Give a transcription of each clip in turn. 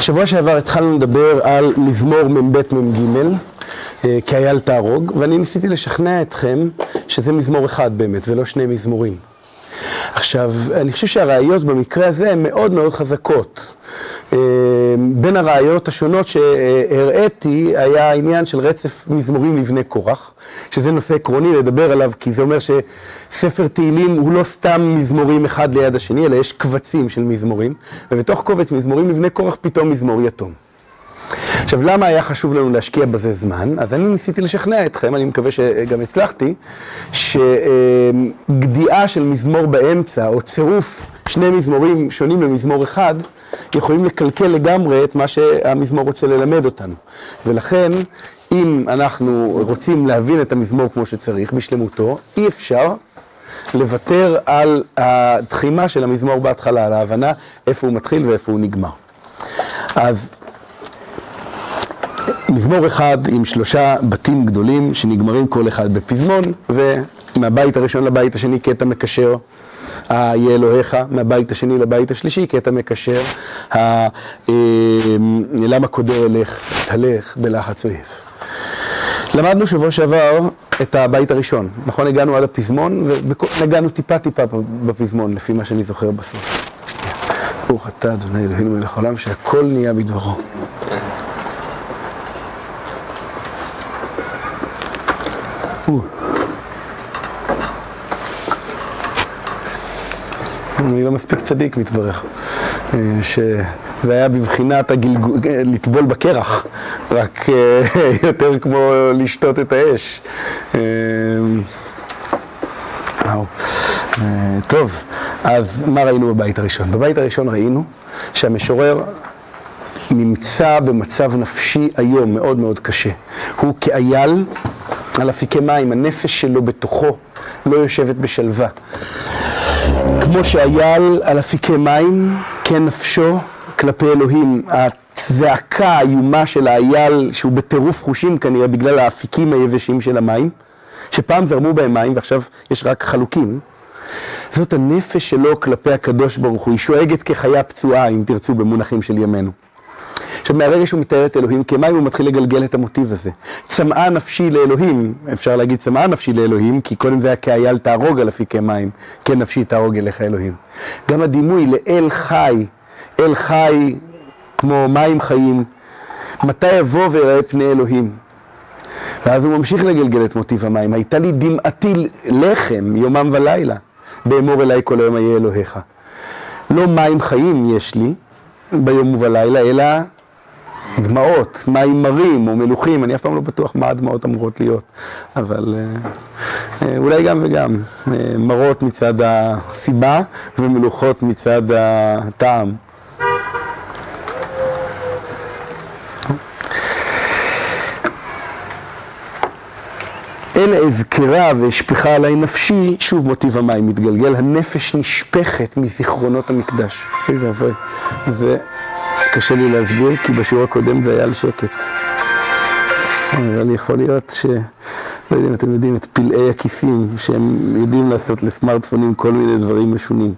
שבוע שעבר התחלנו לדבר על מזמור מ"ב מ"ג, כאייל תהרוג, ואני ניסיתי לשכנע אתכם שזה מזמור אחד באמת, ולא שני מזמורים. עכשיו, אני חושב שהראיות במקרה הזה הן מאוד מאוד חזקות. בין הראיות השונות שהראיתי היה העניין של רצף מזמורים לבני קורח, שזה נושא עקרוני לדבר עליו, כי זה אומר שספר תהילים הוא לא סתם מזמורים אחד ליד השני, אלא יש קבצים של מזמורים, ובתוך קובץ מזמורים לבני קורח פתאום מזמור יתום. עכשיו, למה היה חשוב לנו להשקיע בזה זמן? אז אני ניסיתי לשכנע אתכם, אני מקווה שגם הצלחתי, שגדיעה של מזמור באמצע, או צירוף שני מזמורים שונים למזמור אחד, יכולים לקלקל לגמרי את מה שהמזמור רוצה ללמד אותנו. ולכן, אם אנחנו רוצים להבין את המזמור כמו שצריך, בשלמותו, אי אפשר לוותר על התחימה של המזמור בהתחלה, על ההבנה איפה הוא מתחיל ואיפה הוא נגמר. אז מזמור אחד עם שלושה בתים גדולים שנגמרים כל אחד בפזמון, ומהבית הראשון לבית השני קטע מקשר, יהיה אלוהיך, מהבית השני לבית השלישי קטע מקשר, למה קודר אלך, תלך בלחץ אויב. למדנו שבוע שעבר את הבית הראשון, נכון? הגענו עד הפזמון, ונגענו טיפה טיפה בפזמון, לפי מה שאני זוכר בסוף. ברוך אתה, אדוני אלוהינו מלך העולם, שהכל נהיה בדברו. אני לא מספיק צדיק, מתברר. שזה היה בבחינת הגלגול, לטבול בקרח, רק יותר כמו לשתות את האש. טוב, אז מה ראינו בבית הראשון? בבית הראשון ראינו שהמשורר נמצא במצב נפשי היום מאוד מאוד קשה. הוא כאייל על אפיקי מים, הנפש שלו בתוכו לא יושבת בשלווה. כמו שאייל על אפיקי מים, כן נפשו כלפי אלוהים. הזעקה האיומה של האייל, שהוא בטירוף חושים כנראה בגלל האפיקים היבשים של המים, שפעם זרמו בהם מים ועכשיו יש רק חלוקים, זאת הנפש שלו כלפי הקדוש ברוך הוא. היא שואגת כחיה פצועה, אם תרצו, במונחים של ימינו. עכשיו, מהרגע שהוא מתאר את אלוהים כמים, הוא מתחיל לגלגל את המוטיב הזה. צמאה נפשי לאלוהים, אפשר להגיד צמאה נפשי לאלוהים, כי קודם זה היה כאייל תהרוג על אפיקי מים, כן נפשי תהרוג אליך אלוהים. גם הדימוי לאל חי, אל חי כמו מים חיים, מתי יבוא ויראה פני אלוהים? ואז הוא ממשיך לגלגל את מוטיב המים. הייתה לי דמעתי לחם יומם ולילה, באמור אליי כל היום אהיה אלוהיך. לא מים חיים יש לי ביום ובלילה, אלא דמעות, מים מרים או מלוכים, אני אף פעם לא בטוח מה הדמעות אמורות להיות, אבל אולי גם וגם, מרות מצד הסיבה ומלוכות מצד הטעם. אלה אזכרה והשפיכה עליי נפשי, שוב מוטיב המים מתגלגל, הנפש נשפכת מזיכרונות המקדש. אוי ואבוי, זה קשה לי להסביר, כי בשיעור הקודם זה היה על שקט. אבל יכול להיות ש... לא יודע אם אתם יודעים את פלאי הכיסים, שהם יודעים לעשות לסמארטפונים כל מיני דברים משונים.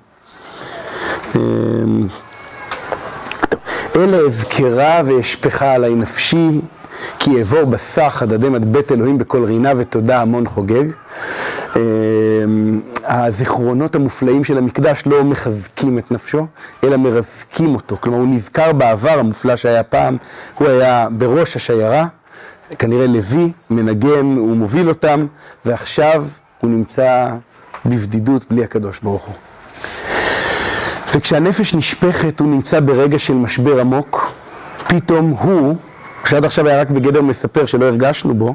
אלה אזכרה ואשפכה עליי נפשי, כי אעבור בסך אדדם עד בית אלוהים בכל רינה ותודה המון חוגג. הזיכרונות המופלאים של המקדש לא מחזקים את נפשו, אלא מרזקים אותו. כלומר, הוא נזכר בעבר המופלא שהיה פעם, הוא היה בראש השיירה, כנראה לוי, מנגן, הוא מוביל אותם, ועכשיו הוא נמצא בבדידות בלי הקדוש ברוך הוא. וכשהנפש נשפכת, הוא נמצא ברגע של משבר עמוק, פתאום הוא, שעד עכשיו היה רק בגדר מספר שלא הרגשנו בו,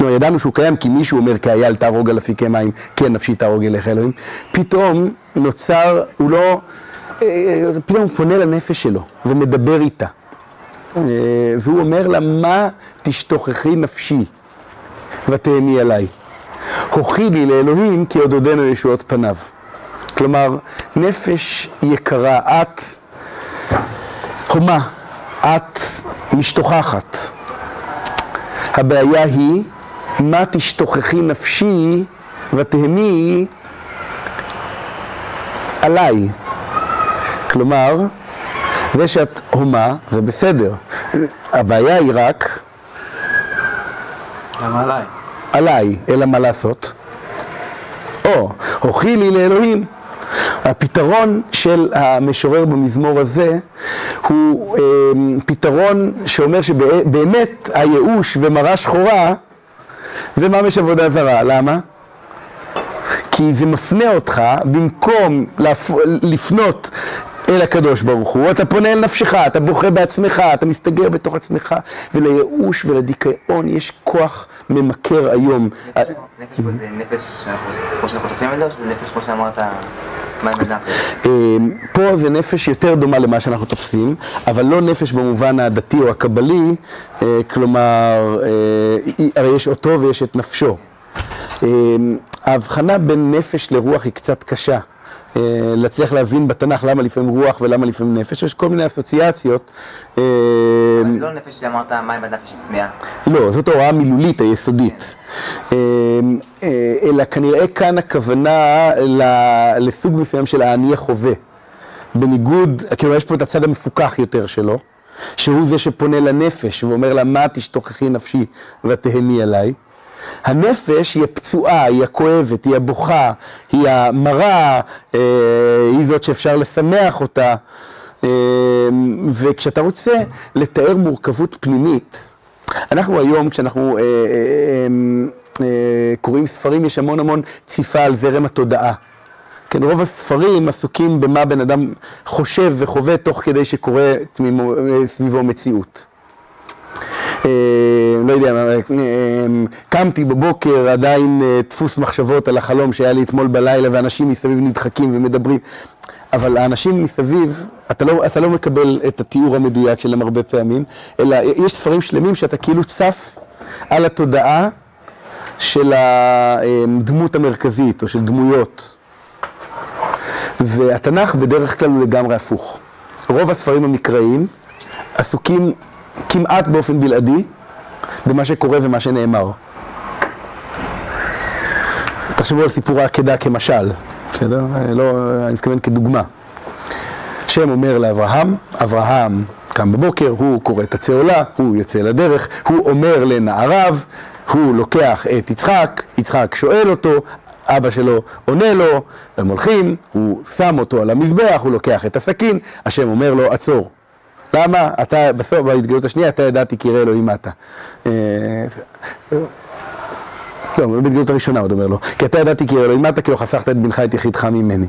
לא, ידענו שהוא קיים כי מישהו אומר כאייל תהרוג על אפיקי מים, כן נפשי תהרוג אליך אלוהים. פתאום נוצר, הוא לא, פתאום הוא פונה לנפש שלו ומדבר איתה. והוא אומר לה, מה תשתוכחי נפשי ותהני עליי? הוכי לי לאלוהים כי עוד עודנו ישועות פניו. כלומר, נפש יקרה, את הומה, את משתוכחת. הבעיה היא, מה תשתוכחי נפשי ותהמי עליי. כלומר, זה שאת הומה, זה בסדר. הבעיה היא רק למה עליי? עליי, אלא מה לעשות? או, הוכי לי לאלוהים. הפתרון של המשורר במזמור הזה הוא אה, פתרון שאומר שבאמת הייאוש ומראה שחורה זה ממש עבודה זרה. למה? כי זה מפנה אותך, במקום לפ... לפנות אל הקדוש ברוך הוא, אתה פונה אל נפשך, אתה בוכה בעצמך, אתה מסתגר בתוך עצמך, ולייאוש ולדיכאון יש כוח ממכר היום. נפש פה זה נפש, כמו שאנחנו תופסים את זה, או שזה נפש כמו שאמרת, פה זה נפש יותר דומה למה שאנחנו תופסים, אבל לא נפש במובן הדתי או הקבלי, אה, כלומר, אה, הרי יש אותו ויש את נפשו. אה, ההבחנה בין נפש לרוח היא קצת קשה. אה, להצליח להבין בתנ"ך למה לפעמים רוח ולמה לפעמים נפש, יש כל מיני אסוציאציות. אה, אבל לא נפש שאמרת מים בנפש צמאה. לא, זאת ההוראה המילולית היסודית. אה, אלא כנראה כאן הכוונה לסוג מסוים של האני החווה. בניגוד, כאילו יש פה את הצד המפוכח יותר שלו, שהוא זה שפונה לנפש ואומר לה, מה תשתוכחי נפשי ותהני עליי. הנפש היא הפצועה, היא הכואבת, היא הבוכה, היא המרה, אה, היא זאת שאפשר לשמח אותה. אה, וכשאתה רוצה לתאר מורכבות פנימית, אנחנו היום, כשאנחנו אה, קוראים ספרים, יש המון המון ציפה על זרם התודעה. כן, רוב הספרים עסוקים במה בן אדם חושב וחווה תוך כדי שקורה סביבו מציאות. אה, לא יודע, מה, אה, קמתי בבוקר, עדיין אה, דפוס מחשבות על החלום שהיה לי אתמול בלילה, ואנשים מסביב נדחקים ומדברים. אבל האנשים מסביב, אתה לא, אתה לא מקבל את התיאור המדויק שלהם הרבה פעמים, אלא יש ספרים שלמים שאתה כאילו צף על התודעה של הדמות המרכזית, או של דמויות. והתנ"ך בדרך כלל הוא לגמרי הפוך. רוב הספרים המקראיים עסוקים כמעט באופן בלעדי במה שקורה ומה שנאמר. תחשבו על סיפור העקדה כמשל, בסדר? לא, אני מתכוון כדוגמה. השם אומר לאברהם, אברהם קם בבוקר, הוא קורא את הצעולה, הוא יוצא לדרך, הוא אומר לנעריו, הוא לוקח את יצחק, יצחק שואל אותו, אבא שלו עונה לו, הם הולכים, הוא שם אותו על המזבח, הוא לוקח את הסכין, השם אומר לו, עצור. למה? אתה, בסוף, בהתגלות השנייה, אתה ידעתי כי יראה אלוהים אתה. אה, לא, בהתגלות הראשונה עוד אומר לו, כי אתה ידעתי כי יראה אלוהים אתה, כי לא חסכת את בנך את יחידך ממני.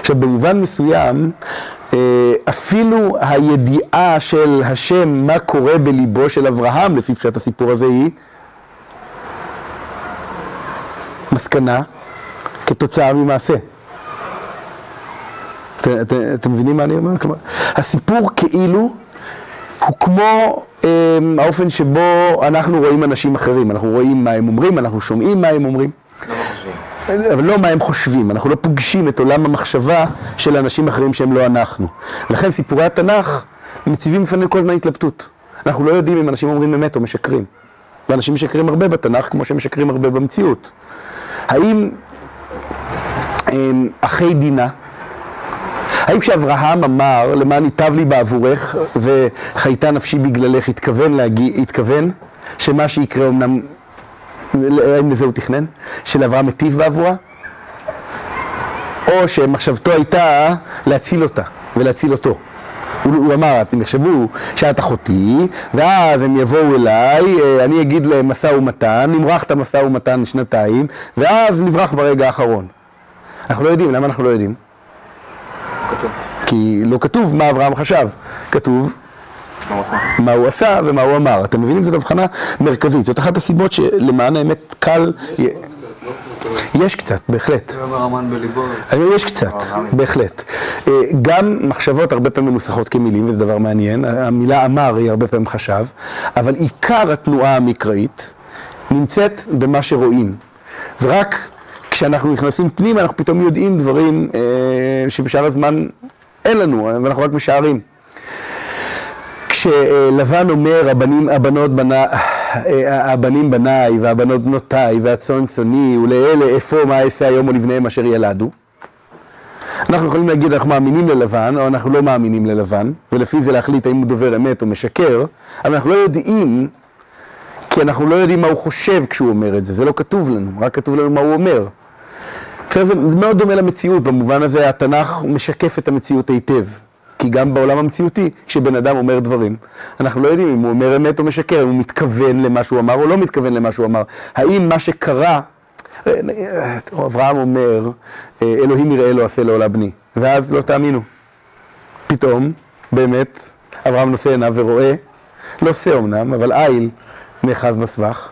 עכשיו, במובן מסוים, אה, אפילו הידיעה של השם, מה קורה בליבו של אברהם, לפי פשט הסיפור הזה, היא מסקנה כתוצאה ממעשה. את- את- אתם מבינים מה אני אומר? כלומר, הסיפור כאילו הוא כמו אה, האופן שבו אנחנו רואים אנשים אחרים. אנחנו רואים מה הם אומרים, אנחנו שומעים מה הם אומרים. אבל לא מה הם חושבים, אנחנו לא פוגשים את עולם המחשבה של אנשים אחרים שהם לא אנחנו. לכן סיפורי התנ"ך מציבים בפנינו כל הזמן התלבטות. אנחנו לא יודעים אם אנשים אומרים אמת או משקרים. ואנשים משקרים הרבה בתנ"ך כמו שהם משקרים הרבה במציאות. האם הם, אחי דינה, האם כשאברהם אמר למען ייטב לי בעבורך וחייתה נפשי בגללך, התכוון, להגיע, התכוון שמה שיקרה אמנם האם לזה הוא תכנן? שלאברהם מיטיב בעבורה? או שמחשבתו הייתה להציל אותה ולהציל אותו. הוא, הוא אמר, אתם יחשבו שאת אחותי, ואז הם יבואו אליי, אה, אני אגיד להם משא ומתן, נמרח את המשא ומתן שנתיים, ואז נברח ברגע האחרון. אנחנו לא יודעים, למה אנחנו לא יודעים? כתוב. כי לא כתוב מה אברהם חשב, כתוב מה הוא עושה? מה הוא עשה ומה הוא אמר. אתם מבינים? זאת הבחנה מרכזית. זאת אחת הסיבות שלמען האמת קל... יש קצת, בהחלט. אומר, יש קצת, בהחלט. גם מחשבות הרבה פעמים מנוסחות כמילים, וזה דבר מעניין. המילה אמר היא הרבה פעמים חשב, אבל עיקר התנועה המקראית נמצאת במה שרואים. ורק כשאנחנו נכנסים פנימה, אנחנו פתאום יודעים דברים אה, שבשאר הזמן אין לנו, ואנחנו רק משערים. כשלבן אומר, הבנים, הבנות בנה, הבנים בניי והבנות בנותיי והצאן צאני ולאלה אפוא מה אעשה היום ולבניהם אשר ילדו. אנחנו יכולים להגיד אנחנו מאמינים ללבן, או אנחנו לא מאמינים ללבן, ולפי זה להחליט האם הוא דובר אמת או משקר, אבל אנחנו לא יודעים, כי אנחנו לא יודעים מה הוא חושב כשהוא אומר את זה, זה לא כתוב לנו, רק כתוב לנו מה הוא אומר. בסדר, זה מאוד דומה למציאות, במובן הזה התנ"ך משקף את המציאות היטב. כי גם בעולם המציאותי, כשבן אדם אומר דברים, אנחנו לא יודעים אם הוא אומר אמת או משקר, אם הוא מתכוון למה שהוא אמר או לא מתכוון למה שהוא אמר. האם מה שקרה, אברהם אומר, אלוהים יראה לו עשה לעולה בני, ואז לא תאמינו. פתאום, באמת, אברהם נושא עיניו ורואה, לא שא אמנם, אבל איל נאחז בסבך,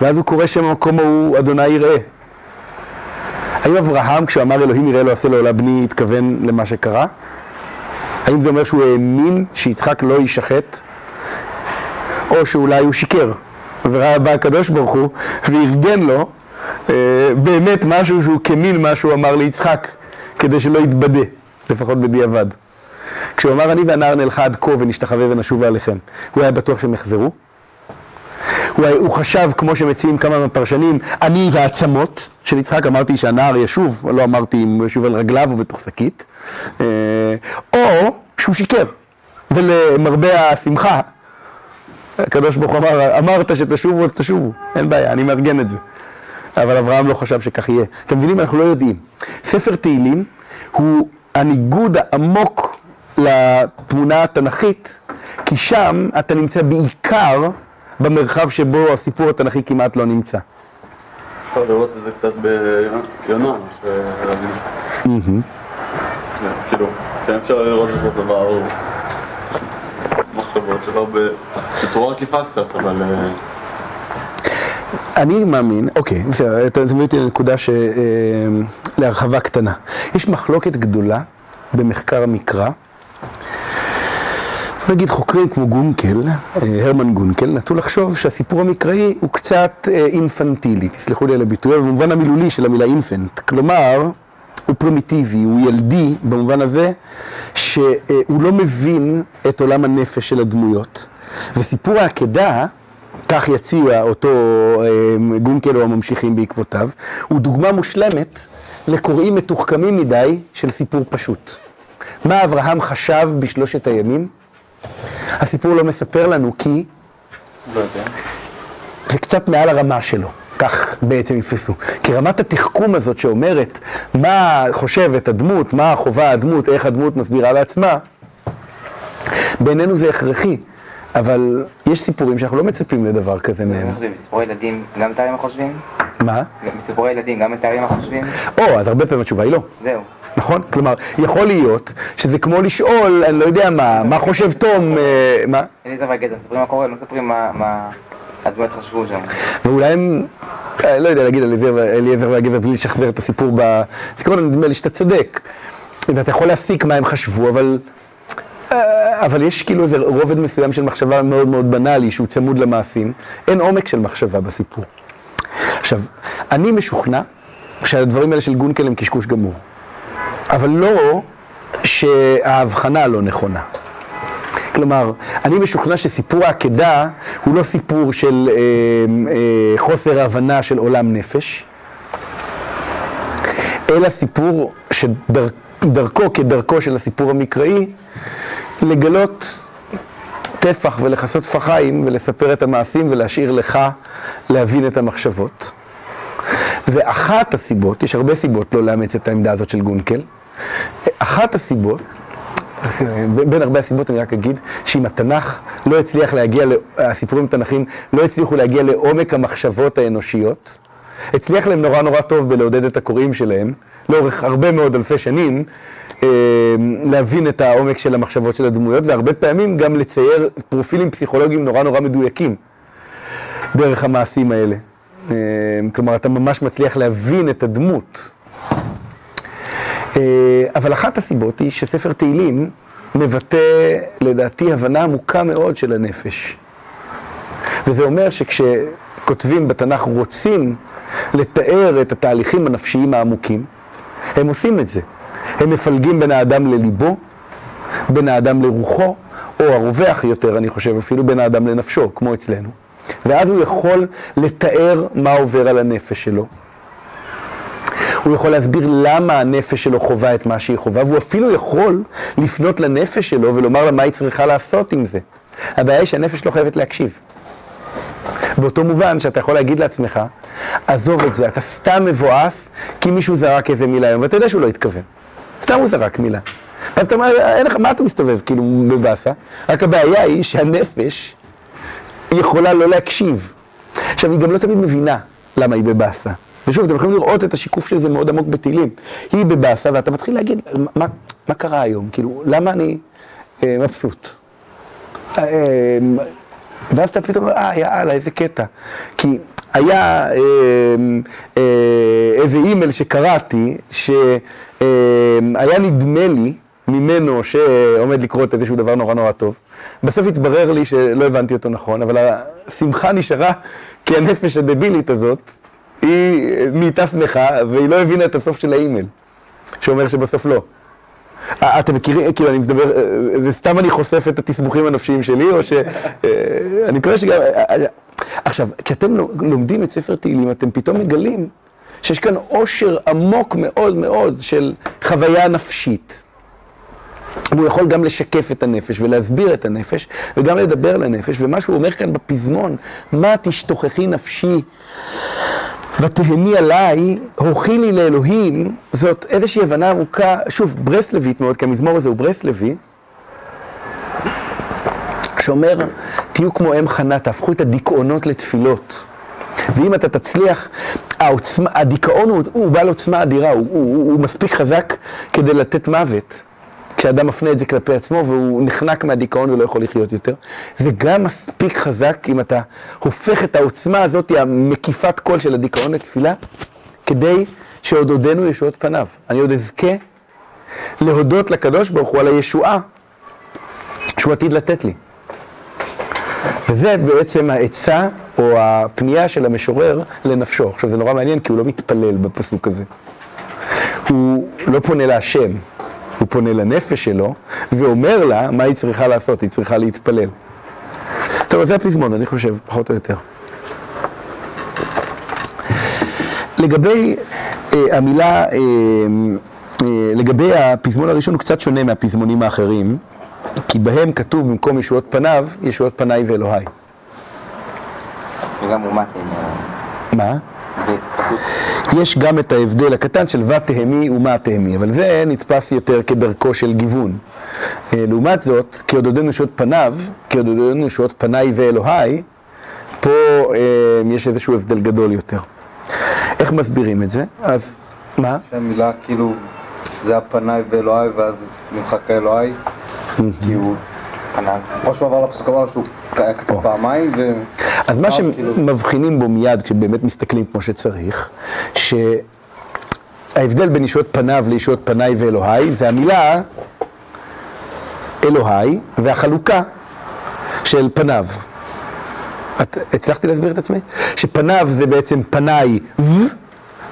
ואז הוא קורא שם המקום ההוא אדוני יראה. האם אברהם, כשהוא אמר אלוהים יראה לו עשה לעולה בני, התכוון למה שקרה? האם זה אומר שהוא האמין שיצחק לא יישחט, או שאולי הוא שיקר, וראה בא הקדוש ברוך הוא וארגן לו אה, באמת משהו שהוא כמין מה שהוא אמר ליצחק, כדי שלא יתבדה, לפחות בדיעבד. כשהוא אמר אני והנער נלכה עד כה ונשתחווה ונשובה עליכם, הוא היה בטוח שהם יחזרו? הוא, הוא חשב, כמו שמציעים כמה מהפרשנים, אני והעצמות של יצחק, אמרתי שהנער ישוב, לא אמרתי אם הוא ישוב על רגליו או בתוך שקית, אה, או שהוא שיקר, ולמרבה השמחה, הקדוש ברוך אמר, אמרת שתשובו אז תשובו, אין בעיה, אני מארגן את זה. אבל אברהם לא חשב שכך יהיה. אתם מבינים? אנחנו לא יודעים. ספר תהילים הוא הניגוד העמוק לתמונה התנ"כית, כי שם אתה נמצא בעיקר במרחב שבו הסיפור התנ"כי כמעט לא נמצא. אפשר לראות את זה קצת ביונה, כאילו, כן אפשר לראות את זה דבר, מחשבות שלו בצורה עקיפה קצת, אבל... אה, אני מאמין, אוקיי, בסדר, אתה מביא אותי לנקודה ש... אה, להרחבה קטנה. יש מחלוקת גדולה במחקר המקרא. נגיד חוקרים כמו גונקל, אה, הרמן גונקל, נטו לחשוב שהסיפור המקראי הוא קצת אה, אינפנטילי, תסלחו לי על הביטוי, במובן המילולי של המילה אינפנט. כלומר, הוא פרימיטיבי, הוא ילדי במובן הזה שהוא לא מבין את עולם הנפש של הדמויות. וסיפור העקדה, כך יציע אותו אה, גונקל או הממשיכים בעקבותיו, הוא דוגמה מושלמת לקוראים מתוחכמים מדי של סיפור פשוט. מה אברהם חשב בשלושת הימים? הסיפור לא מספר לנו כי לא יודע. זה קצת מעל הרמה שלו, כך בעצם יתפסו. כי רמת התחכום הזאת שאומרת מה חושבת הדמות, מה חובה הדמות, איך הדמות מסבירה לעצמה, בעינינו זה הכרחי, אבל יש סיפורים שאנחנו לא מצפים לדבר כזה מהם. מסיפורי ילדים גם מתארים החושבים? מה? מסיפורי ילדים גם מתארים החושבים? או, אז הרבה פעמים התשובה היא לא. זהו. נכון? כלומר, יכול להיות שזה כמו לשאול, אני לא יודע מה, מה חושב תום, אה, מה? אליעזר והגדר, מספרים מה קורה, לא מספרים מה- הדמויות חשבו שם. ואולי הם, אה, לא יודע להגיד אליעזר אליעזר והגבר בלי לשחזר את הסיפור בזיכרון, נדמה לי שאתה צודק. ואתה יכול להסיק מה הם חשבו, אבל, אה, אבל יש כאילו איזה רובד מסוים של מחשבה מאוד מאוד בנאלי, שהוא צמוד למעשים. אין עומק של מחשבה בסיפור. עכשיו, אני משוכנע שהדברים האלה של גונקל הם קשקוש גמור. אבל לא שההבחנה לא נכונה. כלומר, אני משוכנע שסיפור העקדה הוא לא סיפור של אה, אה, חוסר הבנה של עולם נפש, אלא סיפור שדרכו כדרכו של הסיפור המקראי, לגלות טפח ולכסות טפחיים ולספר את המעשים ולהשאיר לך להבין את המחשבות. ואחת הסיבות, יש הרבה סיבות לא לאמץ את העמדה הזאת של גונקל, אחת הסיבות, בין הרבה הסיבות אני רק אגיד, שאם התנ"ך לא הצליח להגיע, הסיפורים התנ"כיים לא הצליחו להגיע לעומק המחשבות האנושיות, הצליח להם נורא נורא טוב בלעודד את הקוראים שלהם, לאורך הרבה מאוד אלפי שנים, אה, להבין את העומק של המחשבות של הדמויות, והרבה פעמים גם לצייר פרופילים פסיכולוגיים נורא נורא מדויקים דרך המעשים האלה. אה, כלומר, אתה ממש מצליח להבין את הדמות. אה, אבל אחת הסיבות היא שספר תהילים מבטא, לדעתי, הבנה עמוקה מאוד של הנפש. וזה אומר שכשכותבים בתנ"ך רוצים לתאר את התהליכים הנפשיים העמוקים, הם עושים את זה. הם מפלגים בין האדם לליבו, בין האדם לרוחו, או הרווח יותר, אני חושב, אפילו בין האדם לנפשו, כמו אצלנו. ואז הוא יכול לתאר מה עובר על הנפש שלו. הוא יכול להסביר למה הנפש שלו חווה את מה שהיא חווה, והוא אפילו יכול לפנות לנפש שלו ולומר לה מה היא צריכה לעשות עם זה. הבעיה היא שהנפש לא חייבת להקשיב. באותו מובן שאתה יכול להגיד לעצמך, עזוב את זה, אתה סתם מבואס כי מישהו זרק איזה מילה היום, ואתה יודע שהוא לא התכוון. סתם הוא זרק מילה. ואז אתה אומר, אין לך, מה אתה מסתובב כאילו בבאסה? רק הבעיה היא שהנפש יכולה לא להקשיב. עכשיו, היא גם לא תמיד מבינה למה היא בבאסה. ושוב, אתם יכולים לראות את השיקוף של זה מאוד עמוק בטילים. היא בבאסה, ואתה מתחיל להגיד, מה, מה קרה היום? כאילו, למה אני אה, מבסוט? אה, ואז אתה פתאום אה, יאללה, איזה קטע. כי היה אה, אה, איזה אימייל שקראתי, שהיה אה, נדמה לי ממנו שעומד לקרות איזשהו דבר נורא נורא טוב. בסוף התברר לי שלא הבנתי אותו נכון, אבל השמחה נשארה כי הנפש הדבילית הזאת, היא נהייתה שמחה והיא לא הבינה את הסוף של האימייל, שאומר שבסוף לא. אה, אתם מכירים, כאילו אני מדבר, זה סתם אני חושף את התסבוכים הנפשיים שלי, או ש... אני מקווה שגם... עכשיו, כשאתם לומדים את ספר תהילים, אתם פתאום מגלים שיש כאן עושר עמוק מאוד מאוד של חוויה נפשית. הוא יכול גם לשקף את הנפש ולהסביר את הנפש וגם לדבר לנפש, ומה שהוא אומר כאן בפזמון, מה תשתוכחי נפשי ותהמי עליי, הוכי לי לאלוהים, זאת איזושהי הבנה ארוכה, שוב, ברסלבית מאוד, כי המזמור הזה הוא ברסלבי, שאומר, תהיו כמו אם חנה, תהפכו את הדיכאונות לתפילות. ואם אתה תצליח, העוצמה, הדיכאון הוא, הוא בעל עוצמה אדירה, הוא, הוא, הוא, מספיק חזק כדי לתת מוות. כשאדם מפנה את זה כלפי עצמו והוא נחנק מהדיכאון ולא יכול לחיות יותר. זה גם מספיק חזק אם אתה הופך את העוצמה הזאת, המקיפת קול של הדיכאון לתפילה, כדי שעוד עודנו ישועות פניו. אני עוד אזכה להודות לקדוש ברוך הוא על הישועה שהוא עתיד לתת לי. וזה בעצם העצה או הפנייה של המשורר לנפשו. עכשיו זה נורא מעניין כי הוא לא מתפלל בפסוק הזה. הוא לא פונה להשם, הוא פונה לנפש שלו ואומר לה מה היא צריכה לעשות, היא צריכה להתפלל. טוב, אז זה הפזמון, אני חושב, פחות או יותר. לגבי אה, המילה, אה, אה, לגבי הפזמון הראשון הוא קצת שונה מהפזמונים האחרים, כי בהם כתוב במקום ישועות פניו, ישועות פניי ואלוהי. וגם אומת עם... מה? יש גם את ההבדל הקטן של ותהמי ומה תהמי, אבל זה נתפס יותר כדרכו של גיוון. אה, לעומת זאת, כי עוד עודנו ישועות פניו, כי עוד עודנו ישועות פניי ואלוהי, פה אה, יש איזשהו הבדל גדול יותר. איך מסבירים את זה? אז, מה? שהמילה כאילו, זה הפניי ואלוהי, ואז נמחק האלוהי, כי הוא... או שהוא עבר לפסוק הבא, שהוא היה כתוב פעמיים, ו... אז מה אה, כאילו- שמבחינים בו מיד כשבאמת מסתכלים כמו שצריך, שההבדל בין ישועות פניו לישועות פניי ואלוהי זה המילה אלוהי והחלוקה של פניו. את, הצלחתי להסביר את עצמי? שפניו זה בעצם פניי ו,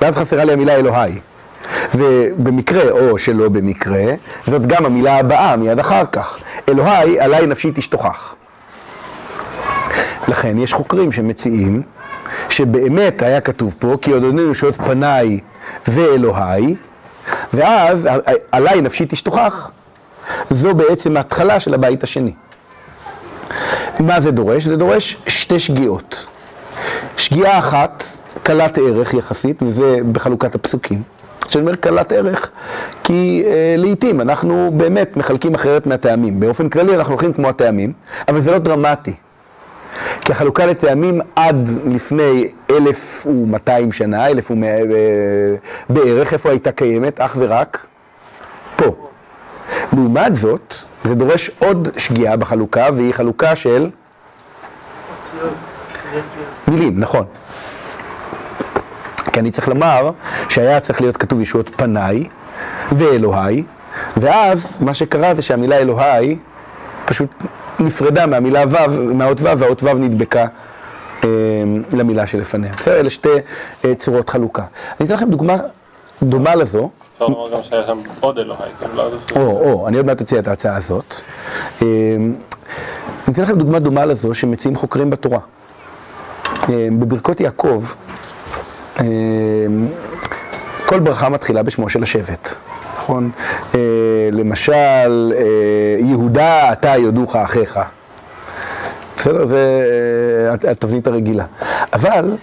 ואז חסרה לי המילה אלוהי. ובמקרה, או שלא במקרה, זאת גם המילה הבאה מיד אחר כך. אלוהי, עליי נפשי תשתוכח. לכן יש חוקרים שמציעים שבאמת היה כתוב פה, כי עוד עודנו ישועות פניי ואלוהי, ואז עליי נפשי תשתוכח. זו בעצם ההתחלה של הבית השני. מה זה דורש? זה דורש שתי שגיאות. שגיאה אחת, קלת ערך יחסית, וזה בחלוקת הפסוקים. כשאני אומר קלת ערך, כי אה, לעיתים אנחנו באמת מחלקים אחרת מהטעמים. באופן כללי אנחנו הולכים כמו הטעמים, אבל זה לא דרמטי. כי החלוקה לטעמים עד לפני 1,200 שנה, 1,100 אה, בערך, איפה הייתה קיימת? אך ורק פה. לעומת זאת, זה דורש עוד שגיאה בחלוקה, והיא חלוקה של מילים, נכון. כי אני צריך לומר שהיה צריך להיות כתוב ישועות פניי ואלוהי, ואז מה שקרה זה שהמילה אלוהי פשוט נפרדה מהמילה ו', מהאות ו', והאות ו' נדבקה אה, למילה שלפניה. בסדר? אלה שתי אה, צורות חלוקה. אני אתן לכם דוגמה דומה לזו. אפשר לומר גם שהיה שם עוד אלוהי, כאילו לא... או, או, אני עוד מעט אציע את ההצעה הזאת. אה, אני אתן לכם דוגמה דומה לזו שמציעים חוקרים בתורה. אה, בברכות יעקב, כל ברכה מתחילה בשמו של השבט, נכון? אה, למשל, אה, יהודה אתה יודוך אחיך. בסדר? זה אה, התבנית הרגילה. אבל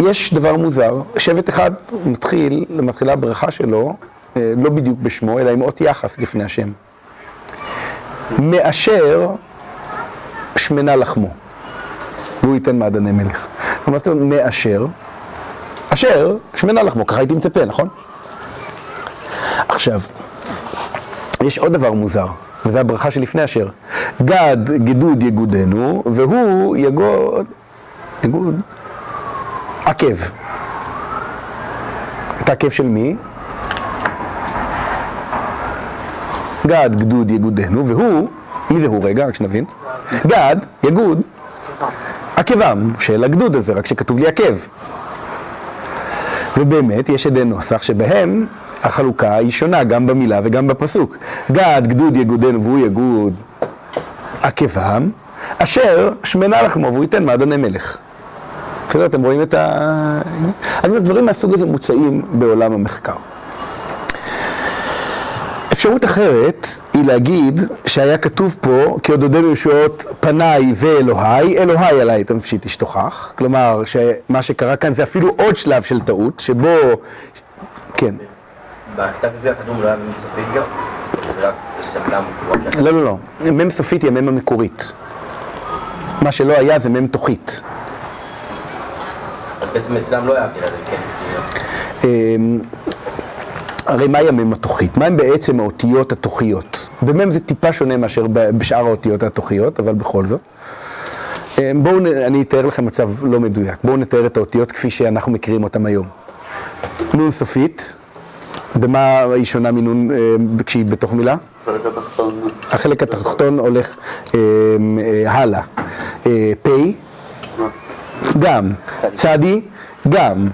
יש דבר מוזר, שבט אחד מתחיל, מתחילה הברכה שלו, לא בדיוק בשמו, אלא עם אות יחס לפני השם. מאשר שמנה לחמו, והוא ייתן מעדני מלך. מה זאת אומרת מאשר? אשר, שמנה לחמו, ככה הייתי מצפה, נכון? עכשיו, יש עוד דבר מוזר, וזו הברכה שלפני אשר. גד גדוד יגודנו, והוא יגוד, יגוד, עקב. את העקב של מי? גד גדוד יגודנו, והוא, מי זה הוא רגע, רק שנבין? גד, יגוד, עקבם של הגדוד הזה, רק שכתוב לי עקב. ובאמת יש עדי נוסח שבהם החלוקה היא שונה גם במילה וגם בפסוק. גד גדוד יגודנו והוא יגוד עקבם, אשר שמנה לחמו והוא ייתן מעדני מלך. בסדר, אתם רואים את ה... אני אומר, דברים מהסוג הזה מוצאים בעולם המחקר. אפשרות אחרת היא להגיד שהיה כתוב פה כי עוד עודנו ישועות פניי ואלוהי, אלוהי עליי תמשיט תשתוכח. כלומר, שמה שקרה כאן זה אפילו עוד שלב של טעות, שבו... כן. בכתב לא היה מ"ם סופית גם? לא, לא, לא. מ"ם סופית היא המ"ם המקורית. מה שלא היה זה מ"ם תוכית. אז בעצם אצלם לא היה כן. הרי מהי המ"ם התוכית? מהם בעצם האותיות התוכיות? במ"ם זה טיפה שונה מאשר בשאר האותיות התוכיות, אבל בכל זאת. אמ, בואו, אני אתאר לכם מצב לא מדויק. בואו נתאר את האותיות כפי שאנחנו מכירים אותן היום. נון סופית, במה היא שונה מנון אה, כשהיא בתוך מילה? חלק התחתון. החלק התחתון הולך אה, אה, הלאה. אה, פ' גם, צדי גם.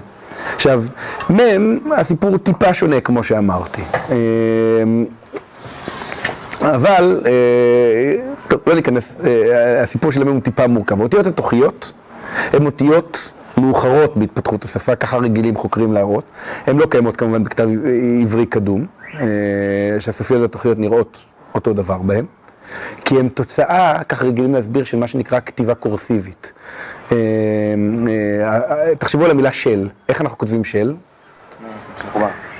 עכשיו, מ', הסיפור הוא טיפה שונה כמו שאמרתי. אה, אבל, אה, טוב, לא ניכנס, אה, הסיפור של המ' הוא טיפה מורכב. האותיות התוכיות הן אותיות מאוחרות בהתפתחות השפה, ככה רגילים חוקרים להראות. הן לא קיימות כמובן בכתב עברי קדום, אה, שהסופיות התוכיות נראות אותו דבר בהן. כי הם תוצאה, ככה רגילים להסביר, של מה שנקרא כתיבה קורסיבית. אה, אה, תחשבו על המילה של, איך אנחנו כותבים של?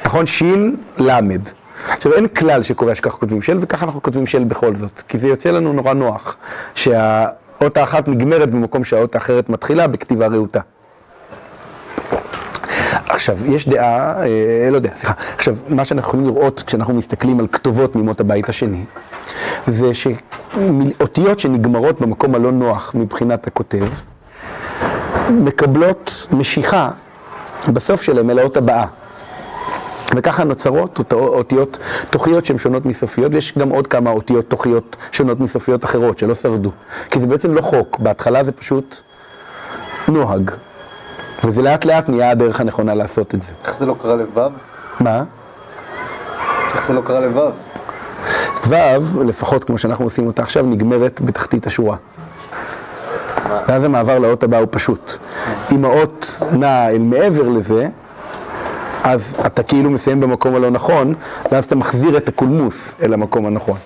נכון? שין, למד. עכשיו אין כלל שקובע שככה כותבים של, וככה אנחנו כותבים של בכל זאת, כי זה יוצא לנו נורא נוח, שהאות האחת נגמרת במקום שהאות האחרת מתחילה בכתיבה רהוטה. עכשיו, יש דעה, אה, לא יודע, סליחה, עכשיו, מה שאנחנו יכולים לראות כשאנחנו מסתכלים על כתובות מימות הבית השני, זה שאותיות שנגמרות במקום הלא נוח מבחינת הכותב, מקבלות משיכה בסוף שלהם אל האות הבאה. וככה נוצרות אות- אותיות תוכיות שהן שונות מסופיות, ויש גם עוד כמה אותיות תוכיות שונות מסופיות אחרות שלא שרדו. כי זה בעצם לא חוק, בהתחלה זה פשוט נוהג. וזה לאט לאט נהיה הדרך הנכונה לעשות את זה. איך זה לא קרה לו'? מה? איך זה לא קרה לו'? ו', לפחות כמו שאנחנו עושים אותה עכשיו, נגמרת בתחתית השורה. ואז המעבר לאות הבאה הוא פשוט. אם האות נע אל מעבר לזה, אז אתה כאילו מסיים במקום הלא נכון, ואז אתה מחזיר את הקולמוס אל המקום הנכון.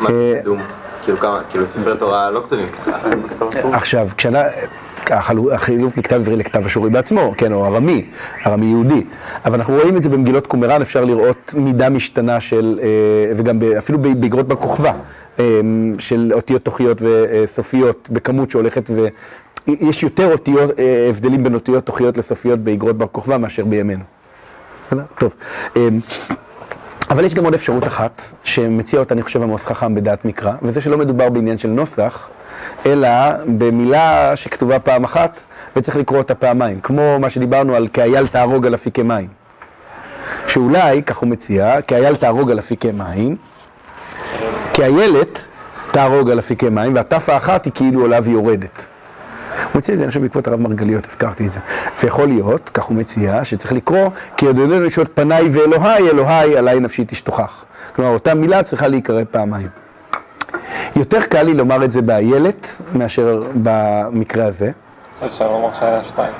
מה אה, קדום? כאילו כמה, כאילו ספרי תורה לא כתובים ככה. עכשיו, כשאנה, החלו- החילוף מכתב עברי לכתב אשורי בעצמו, כן, או ארמי, ארמי יהודי. אבל אנחנו רואים את זה במגילות קומראן, אפשר לראות מידה משתנה של, אה, וגם אפילו באגרות בר כוכבא, אה, של אותיות תוכיות וסופיות בכמות שהולכת ו... יש יותר אותיות, אה, הבדלים בין אותיות תוכיות לסופיות באגרות בר כוכבא מאשר בימינו. טוב. אה, אבל יש גם עוד אפשרות אחת, שמציע אותה, אני חושב, עמוס חכם בדעת מקרא, וזה שלא מדובר בעניין של נוסח, אלא במילה שכתובה פעם אחת, וצריך לקרוא אותה פעמיים, כמו מה שדיברנו על כאייל תהרוג על אפיקי מים. שאולי, כך הוא מציע, כאייל תהרוג על אפיקי מים, כאיילת תהרוג על אפיקי מים, והתף האחת היא כאילו עולה ויורדת. הוא מציע את זה, אני חושב, בעקבות הרב מרגליות, הזכרתי את זה. זה יכול להיות, כך הוא מציע, שצריך לקרוא, כי יודעים לשאול פניי ואלוהי, אלוהי, עליי נפשי תשתוכח. כלומר, אותה מילה צריכה להיקרא פעמיים. יותר קל לי לומר את זה באיילת, מאשר במקרה הזה. אפשר לומר שהיה שתיים.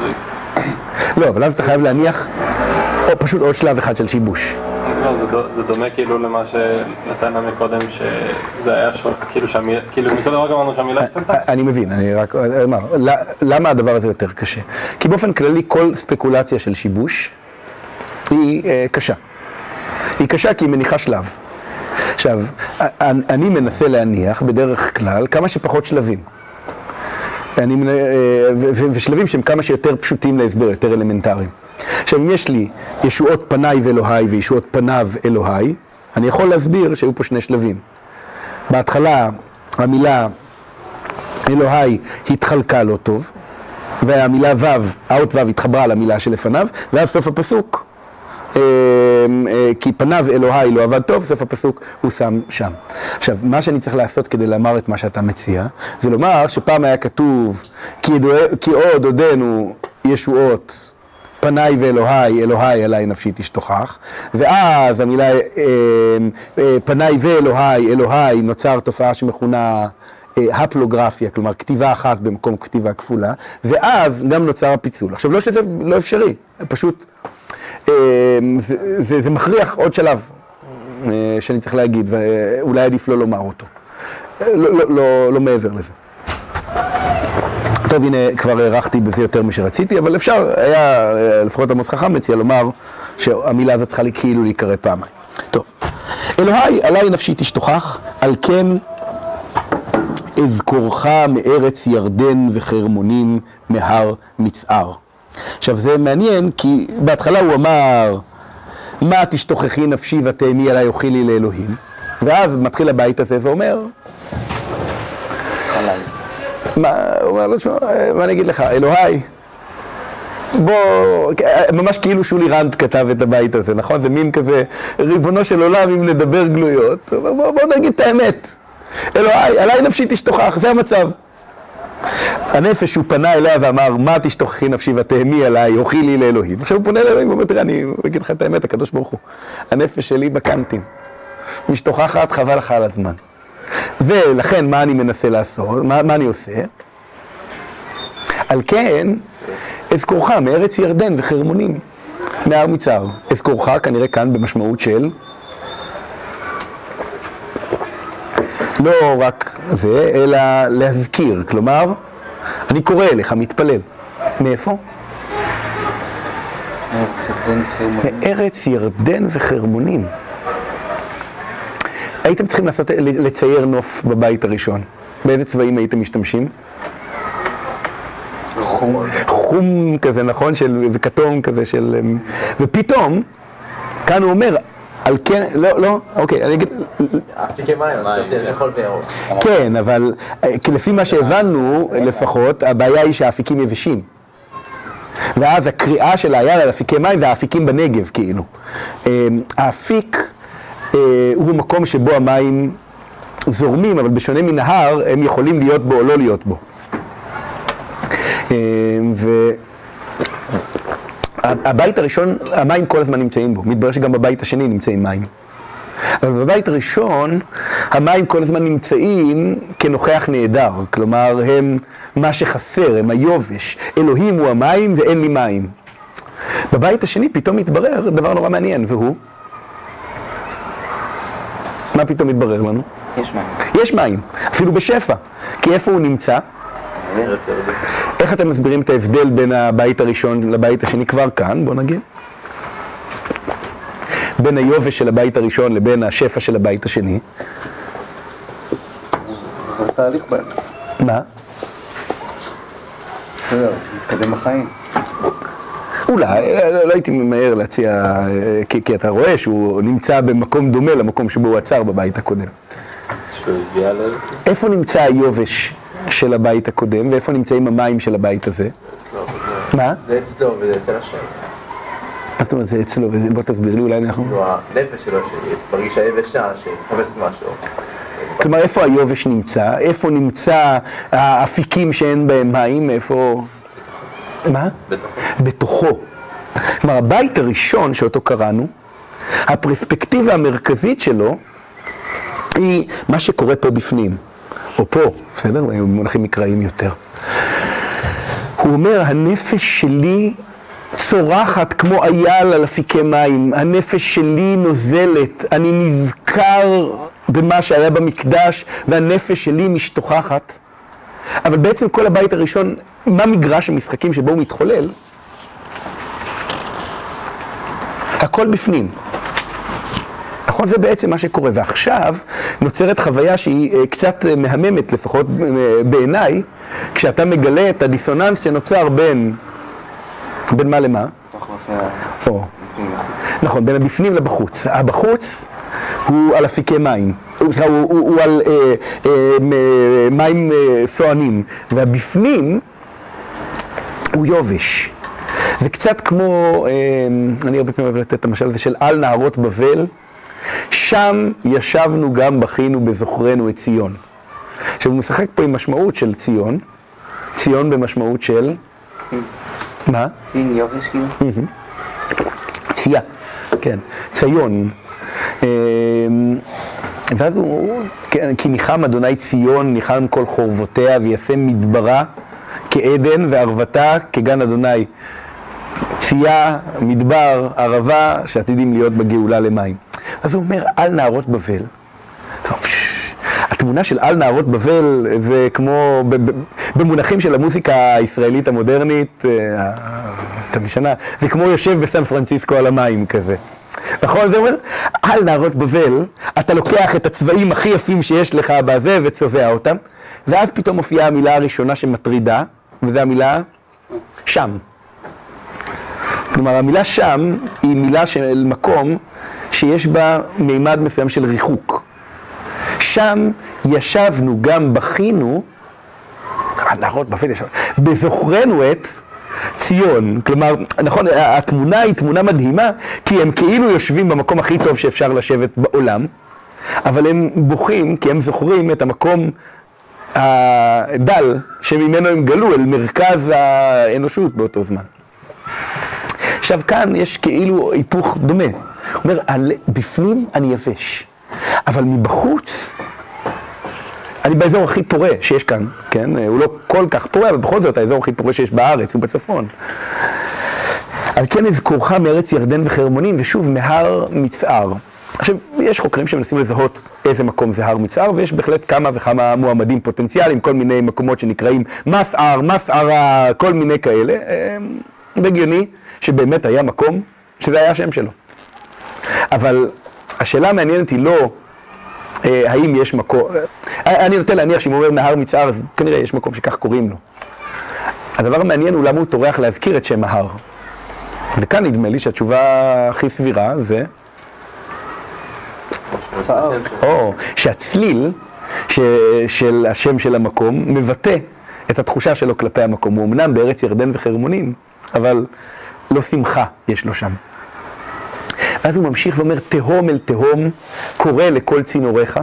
זה- לא, אבל אז אתה חייב להניח או פשוט עוד שלב אחד של שיבוש. לא, זה דו- זה דומה כאילו למה שנתנה מקודם, שזה היה שונה, כאילו שהמילה, כאילו מקודם רק אמרנו שהמילה השתנתה. אני מבין, אני רק אומר, ל- למה הדבר הזה יותר קשה? כי באופן כללי כל ספקולציה של שיבוש היא אה, קשה. היא קשה כי היא מניחה שלב. עכשיו, אני מנסה להניח בדרך כלל כמה שפחות שלבים. אני, אה, ושלבים שהם כמה שיותר פשוטים להסבר, יותר אלמנטריים. עכשיו, אם יש לי ישועות פניי ואלוהי וישועות פניו אלוהי, אני יכול להסביר שהיו פה שני שלבים. בהתחלה המילה אלוהי התחלקה לא טוב, והמילה ו', האות ו' התחברה למילה שלפניו, ואז סוף הפסוק, אה, כי פניו אלוהי לא עבד טוב, סוף הפסוק הוא שם שם. עכשיו, מה שאני צריך לעשות כדי לומר את מה שאתה מציע, זה לומר שפעם היה כתוב, כי, ידוע, כי עוד עודנו ישועות פניי ואלוהי, אלוהי עליי נפשי תשתוכח, ואז המילה אה, אה, פניי ואלוהי, אלוהי, נוצר תופעה שמכונה אה, הפלוגרפיה, כלומר כתיבה אחת במקום כתיבה כפולה, ואז גם נוצר הפיצול. עכשיו, לא שזה לא אפשרי, פשוט אה, זה, זה, זה מכריח עוד שלב אה, שאני צריך להגיד, ואולי עדיף לא לומר אותו. אה, לא, לא, לא, לא מעבר לזה. טוב, הנה, כבר הארכתי בזה יותר משרציתי, אבל אפשר, היה, אה, לפחות עמוס חכם מציע לומר שהמילה הזאת צריכה לי כאילו להיקרא פעמיים. טוב, אלוהי עליי נפשי תשתוכח, על כן אזכורך מארץ ירדן וחרמונים מהר מצער. עכשיו זה מעניין כי בהתחלה הוא אמר מה תשתוכחי נפשי ותאמי עליי אוכילי לאלוהים ואז מתחיל הבית הזה ואומר. מה, הוא אומר לו, "תשמע, מה אני אגיד לך, אלוהי, בוא, ממש כאילו שולי רנד כתב את הבית הזה, נכון? זה מין כזה, ריבונו של עולם, אם נדבר גלויות, בוא, בוא נגיד את האמת. אלוהי, עליי נפשי תשתוכח, זה המצב. הנפש, הוא פנה אליה ואמר, מה תשתוכחי נפשי ותהמי עליי, הוכי לי לאלוהים. עכשיו הוא פונה לאלוהים ואומר, תראה, אני אגיד לך את האמת, הקדוש ברוך הוא. הנפש שלי בקנטים. משתוכחת, חבל לך על הזמן. ולכן, מה אני מנסה לעשות? מה, מה אני עושה? על כן, אזכורך מארץ ירדן וחרמונים, מהר מצער. אזכורך כנראה כאן במשמעות של לא רק זה, אלא להזכיר. כלומר, אני קורא אליך, מתפלל. מאיפה? ארץ ירדן חרמונים. מארץ ירדן וחרמונים. הייתם צריכים לעשות, לצייר נוף בבית הראשון. באיזה צבעים הייתם משתמשים? חום. חום כזה, נכון? של, וכתום כזה של... אמ, ופתאום, כאן הוא אומר, על כן, לא, לא, אוקיי, אני אגיד, אפיקי מים, חשבתי לאכול בירוק. כן, אבל אה, לפי מה שהבנו, לפחות, הבעיה היא שהאפיקים יבשים. ואז הקריאה של היד על אפיקי מים זה האפיקים בנגב, כאילו. אה, האפיק אה, הוא מקום שבו המים זורמים, אבל בשונה מנהר, הם יכולים להיות בו או לא להיות בו. ו... הבית הראשון, המים כל הזמן נמצאים בו, מתברר שגם בבית השני נמצאים מים. אבל בבית הראשון, המים כל הזמן נמצאים כנוכח נהדר, כלומר הם מה שחסר, הם היובש. אלוהים הוא המים ואין לי מים. בבית השני פתאום מתברר דבר נורא מעניין, והוא? מה פתאום מתברר לנו? יש מים. יש מים, אפילו בשפע. כי איפה הוא נמצא? ירדן. איך אתם מסבירים את ההבדל בין הבית הראשון לבית השני כבר כאן, בוא נגיד? בין היובש של הבית הראשון לבין השפע של הבית השני. זה תהליך באמצע. מה? אתה יודע, מתקדם בחיים. אולי, לא, לא הייתי ממהר להציע, אה, כי, כי אתה רואה שהוא נמצא במקום דומה למקום שבו הוא עצר בבית הקודם. שהוא הגיע ל... איפה נמצא היובש של הבית הקודם ואיפה נמצאים המים של הבית הזה? מה? זה אצלו וזה אצל השם. מה זאת אומרת זה אצלו? בוא תסביר לי, אולי אנחנו... כאילו הנפש שלו שמרגישה יבשה, שמחפשת משהו. כלומר, איפה היובש נמצא? איפה נמצא האפיקים שאין בהם מים? איפה... מה? בתוכו. בתוכו. כלומר, הבית הראשון שאותו קראנו, הפרספקטיבה המרכזית שלו היא מה שקורה פה בפנים, או פה, בסדר? במונחים מקראיים יותר. הוא אומר, הנפש שלי צורחת כמו אייל על אפיקי מים, הנפש שלי נוזלת, אני נזכר במה שהיה במקדש, והנפש שלי משתוכחת. אבל בעצם כל הבית הראשון, מה מגרש המשחקים שבו הוא מתחולל? הכל בפנים. נכון? זה בעצם מה שקורה. ועכשיו נוצרת חוויה שהיא אה, קצת אה, מהממת, לפחות אה, בעיניי, כשאתה מגלה את הדיסוננס שנוצר בין, בין מה למה? או. נכון, בין הבפנים לבחוץ. הבחוץ הוא על אפיקי מים, הוא, הוא, הוא, הוא על אה, אה, מים אה, סוענים, והבפנים הוא יובש. זה קצת כמו, אה, אני הרבה פעמים אוהב לתת את המשל הזה של על נהרות בבל, שם ישבנו גם בכינו בזוכרנו את ציון. עכשיו הוא משחק פה עם משמעות של ציון, ציון במשמעות של, צין, מה? צין יובש כאילו? צייה, כן, ציון. אמ, ואז הוא, כן, כי ניחם אדוני ציון, ניחם כל חורבותיה, וישם מדברה כעדן וערבתה כגן אדוני. צייה, מדבר, ערבה, שעתידים להיות בגאולה למים. אז הוא אומר, על נהרות בבל. התמונה של על נהרות בבל זה כמו, במונחים של המוזיקה הישראלית המודרנית, אה, קצת ישנה, זה כמו יושב בסן פרנסיסקו על המים כזה. נכון? זה אומר, על נהרות בבל, אתה לוקח את הצבעים הכי יפים שיש לך בזה וצובע אותם, ואז פתאום מופיעה המילה הראשונה שמטרידה, וזו המילה שם. כלומר, המילה שם היא מילה של מקום שיש בה מימד מסוים של ריחוק. שם ישבנו, גם בכינו, הנערות בבל ישבנו, בזוכרנו את ציון. כלומר, נכון, התמונה היא תמונה מדהימה, כי הם כאילו יושבים במקום הכי טוב שאפשר לשבת בעולם, אבל הם בוכים כי הם זוכרים את המקום הדל שממנו הם גלו אל מרכז האנושות באותו זמן. עכשיו כאן יש כאילו היפוך דומה. הוא אומר, "על- בפנים אני יבש, אבל מבחוץ אני באזור הכי פורה שיש כאן, כן? הוא לא כל כך פורה, אבל בכל זאת האזור הכי פורה שיש בארץ הוא בצפון. על כן אזכורך מארץ ירדן וחרמונים, ושוב מהר מצער. עכשיו, יש חוקרים שמנסים לזהות איזה מקום זה הר מצער, ויש בהחלט כמה וכמה מועמדים פוטנציאליים, כל מיני מקומות שנקראים מסער, מסערה, כל מיני כאלה. אה, הגיוני שבאמת היה מקום שזה היה השם שלו. אבל השאלה המעניינת היא לא אה, האם יש מקום, אה, אני נוטה להניח שאם הוא אומר נהר מצער, אז כנראה יש מקום שכך קוראים לו. הדבר המעניין הוא למה הוא טורח להזכיר את שם ההר. וכאן נדמה לי שהתשובה הכי סבירה זה, צער. או, שהצליל ש, של השם של המקום מבטא את התחושה שלו כלפי המקום. הוא אמנם בארץ ירדן וחרמונים, אבל לא שמחה יש לו שם. אז הוא ממשיך ואומר, תהום אל תהום, קורא לכל צינוריך.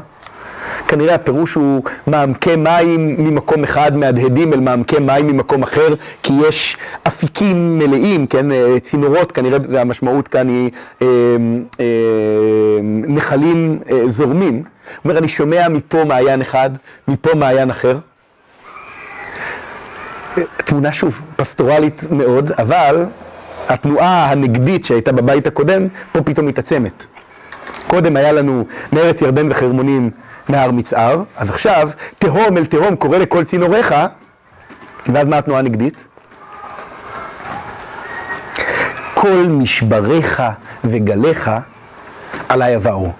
כנראה הפירוש הוא מעמקי מים ממקום אחד, מהדהדים אל מעמקי מים ממקום אחר, כי יש אפיקים מלאים, כן, אה, צינורות, כנראה המשמעות כאן היא אה, אה, נחלים אה, זורמים. הוא אומר, אני שומע מפה מעיין אחד, מפה מעיין אחר. תמונה שוב, פסטורלית מאוד, אבל התנועה הנגדית שהייתה בבית הקודם, פה פתאום מתעצמת. קודם היה לנו מארץ ירדן וחרמונים נהר מצער, אז עכשיו תהום אל תהום קורא לכל צינוריך, ואז מה התנועה הנגדית? כל משבריך וגליך עליי יבואו.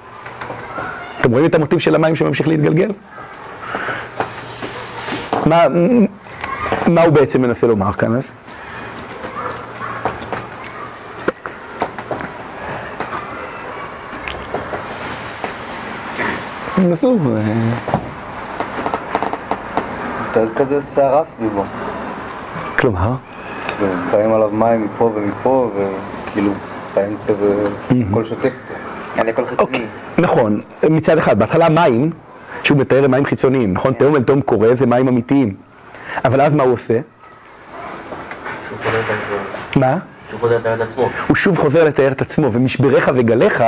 אתם רואים את המוטיב של המים שממשיך להתגלגל? מה, מה הוא בעצם מנסה לומר כאן אז? נסו, אה, יותר כזה סערה סביבו. כלומר, כאילו, באים עליו מים מפה ומפה, וכאילו, באמצע והכל שותק. חיצוני. אוקיי, נכון, מצד אחד, בהתחלה מים, שהוא מתאר הם מים חיצוניים, נכון? תהום אל תהום קורא זה מים אמיתיים. אבל אז מה הוא עושה? מה? שהוא חוזר לתאר את עצמו. הוא שוב חוזר לתאר את עצמו, ומשבריך וגליך,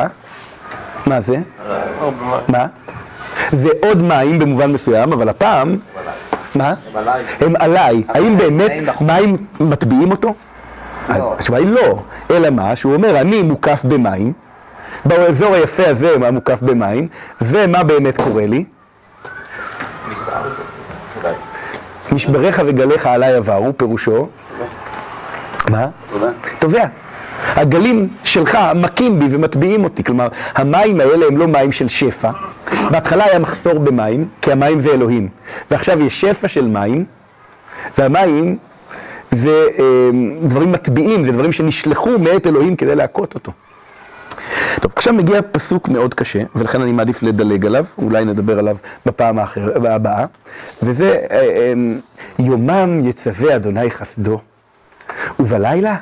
מה זה? מים. מה? זה עוד מים במובן מסוים, אבל הפעם, מה? עליי. הם עליי. האם באמת מים מטביעים אותו? התשובה היא לא, אלא מה? שהוא אומר, אני מוקף במים, באזור היפה הזה מה מוקף במים, ומה באמת קורה לי? משבריך וגליך עליי עברו, פירושו, מה? תודה. הגלים שלך מכים בי ומטביעים אותי, כלומר, המים האלה הם לא מים של שפע. בהתחלה היה מחסור במים, כי המים זה אלוהים. ועכשיו יש שפע של מים, והמים זה אה, דברים מטביעים, זה דברים שנשלחו מאת אלוהים כדי להכות אותו. טוב, עכשיו מגיע פסוק מאוד קשה, ולכן אני מעדיף לדלג עליו, אולי נדבר עליו בפעם האחר, הבאה, וזה אה, אה, יומם יצווה אדוני חסדו, ובלילה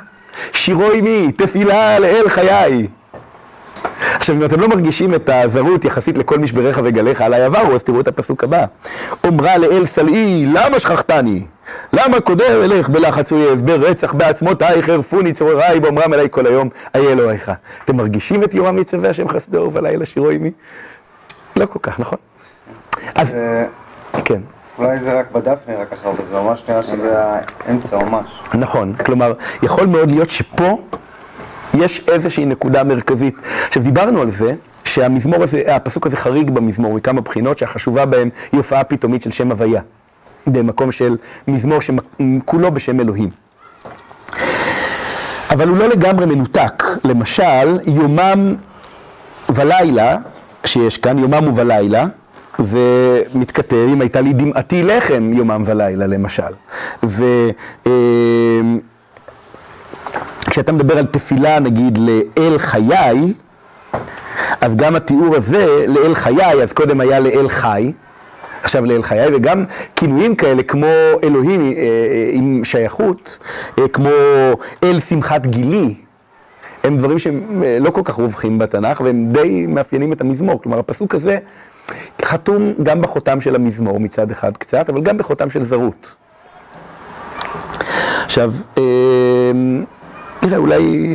שירו עמי, תפילה לאל חיי. עכשיו, אם אתם לא מרגישים את הזרות יחסית לכל משבריך וגליך עלי עברו, אז תראו את הפסוק הבא. אומרה לאל סלעי, למה שכחתני? למה קודר אלך בלחץ אויב, ברצח בעצמותיי, חרפוני צורריי, באומרם אליי כל היום, איה אלוהיך. אתם מרגישים את יומם יצווה השם חסדו ובלילה שירו עמי? לא כל כך, נכון? אז, כן. אולי זה רק נראה ככה, אבל זה ממש נראה שזה האמצע ממש. נכון, כלומר, יכול מאוד להיות שפה יש איזושהי נקודה מרכזית. עכשיו, דיברנו על זה שהמזמור הזה, הפסוק הזה חריג במזמור מכמה בחינות, שהחשובה בהם היא הופעה פתאומית של שם הוויה, במקום של מזמור שכולו בשם אלוהים. אבל הוא לא לגמרי מנותק. למשל, יומם ולילה, שיש כאן, יומם ובלילה, זה מתכתב אם הייתה לי דמעתי לחם יומם ולילה למשל. ו... אה, כשאתה מדבר על תפילה נגיד לאל חיי, אז גם התיאור הזה לאל חיי, אז קודם היה לאל חי, עכשיו לאל חיי, וגם כינויים כאלה כמו אלוהים אה, אה, עם שייכות, אה, כמו אל שמחת גילי, הם דברים שהם אה, לא כל כך רווחים בתנ"ך, והם די מאפיינים את המזמור. כלומר, הפסוק הזה חתום גם בחותם של המזמור מצד אחד קצת, אבל גם בחותם של זרות. עכשיו, אה, נראה, אולי,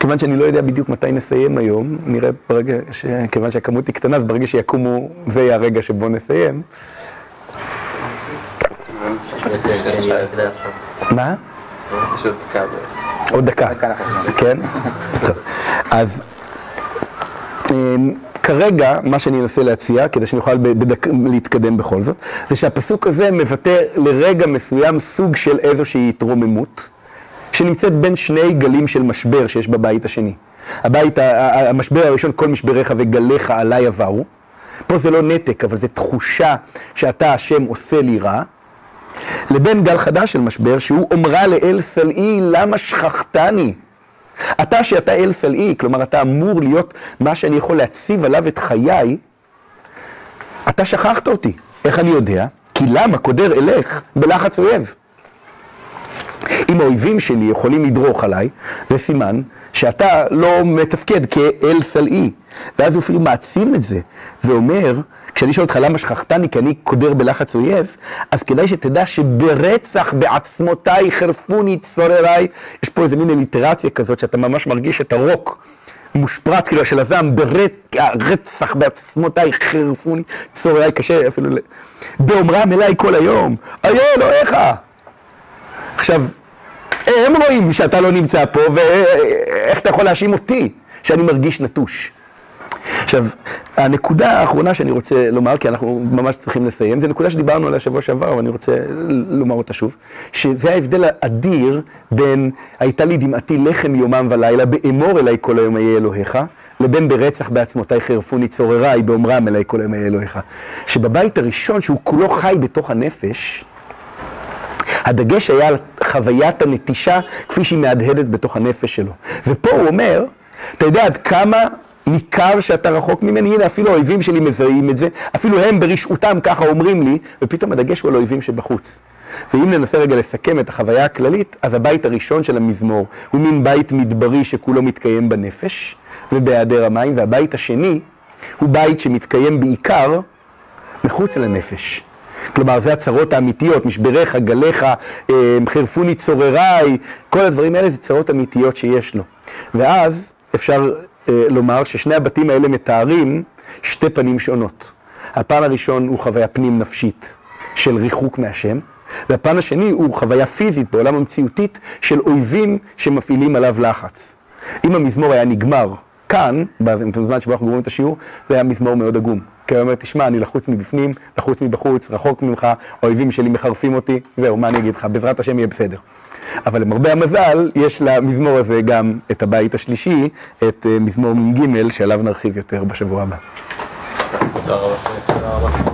כיוון שאני לא יודע בדיוק מתי נסיים היום, נראה ברגע, ש... כיוון שהכמות היא קטנה, אז ברגע שיקומו, זה יהיה הרגע שבו נסיים. מה? יש עוד דקה. עוד דקה. כן? טוב. אז אמ, כרגע, מה שאני אנסה להציע, כדי שאני אוכל בדק... להתקדם בכל זאת, זה שהפסוק הזה מבטא לרגע מסוים סוג של איזושהי התרוממות, שנמצאת בין שני גלים של משבר שיש בבית השני. הבית, המשבר הראשון, כל משבריך וגליך עליי עברו. פה זה לא נתק, אבל זו תחושה שאתה השם עושה לי רע. לבין גל חדש של משבר, שהוא אומרה לאל סלעי, למה שכחתני? אתה שאתה אל סלעי, כלומר אתה אמור להיות מה שאני יכול להציב עליו את חיי, אתה שכחת אותי. איך אני יודע? כי למה קודר אלך בלחץ אויב? אם האויבים שלי יכולים לדרוך עליי, זה סימן שאתה לא מתפקד כאל סלעי. ואז הוא אפילו מעצים את זה, ואומר, כשאני שואל אותך למה שכחתני כי אני קודר בלחץ אויב, אז כדאי שתדע שברצח בעצמותיי חרפוני צורריי, יש פה איזה מין אליטרציה כזאת שאתה ממש מרגיש את הרוק. מושפרץ כאילו של הזעם, ברצח בעצמותיי חרפוני צורריי, קשה אפילו, ל... באומרם אליי כל היום, איה אלוהיך. עכשיו, הם רואים שאתה לא נמצא פה, ואיך אתה יכול להאשים אותי שאני מרגיש נטוש. עכשיו, הנקודה האחרונה שאני רוצה לומר, כי אנחנו ממש צריכים לסיים, זו נקודה שדיברנו עליה שבוע שעבר, ואני רוצה לומר אותה שוב, שזה ההבדל האדיר בין הייתה לי דמעתי לחם יומם ולילה, באמור אליי כל היום אהיה אלוהיך, לבין ברצח בעצמותיי חרפוני צורריי, באומרם אליי כל היום אהיה אלוהיך. שבבית הראשון, שהוא כולו חי בתוך הנפש, הדגש היה על חוויית הנטישה כפי שהיא מהדהדת בתוך הנפש שלו. ופה הוא אומר, אתה יודע עד כמה ניכר שאתה רחוק ממני, הנה אפילו האויבים שלי מזהים את זה, אפילו הם ברשעותם ככה אומרים לי, ופתאום הדגש הוא על האויבים שבחוץ. ואם ננסה רגע לסכם את החוויה הכללית, אז הבית הראשון של המזמור הוא מין בית מדברי שכולו מתקיים בנפש ובהיעדר המים, והבית השני הוא בית שמתקיים בעיקר מחוץ לנפש. כלומר, זה הצרות האמיתיות, משבריך, גליך, אה, חרפוני צורריי, כל הדברים האלה זה צרות אמיתיות שיש לו. ואז אפשר לומר ששני הבתים האלה מתארים שתי פנים שונות. הפן הראשון הוא חוויה פנים נפשית של ריחוק מהשם, והפן השני הוא חוויה פיזית בעולם המציאותית של אויבים שמפעילים עליו לחץ. אם המזמור היה נגמר כאן, בזמן שבו אנחנו גומרים את השיעור, זה היה מזמור מאוד עגום. כי הוא אומר, תשמע, אני לחוץ מבפנים, לחוץ מבחוץ, רחוק ממך, האויבים שלי מחרפים אותי, זהו, מה אני אגיד לך, בעזרת השם יהיה בסדר. אבל למרבה המזל, יש למזמור הזה גם את הבית השלישי, את אה, מזמור מ"ג, שעליו נרחיב יותר בשבוע הבא. תודה רבה.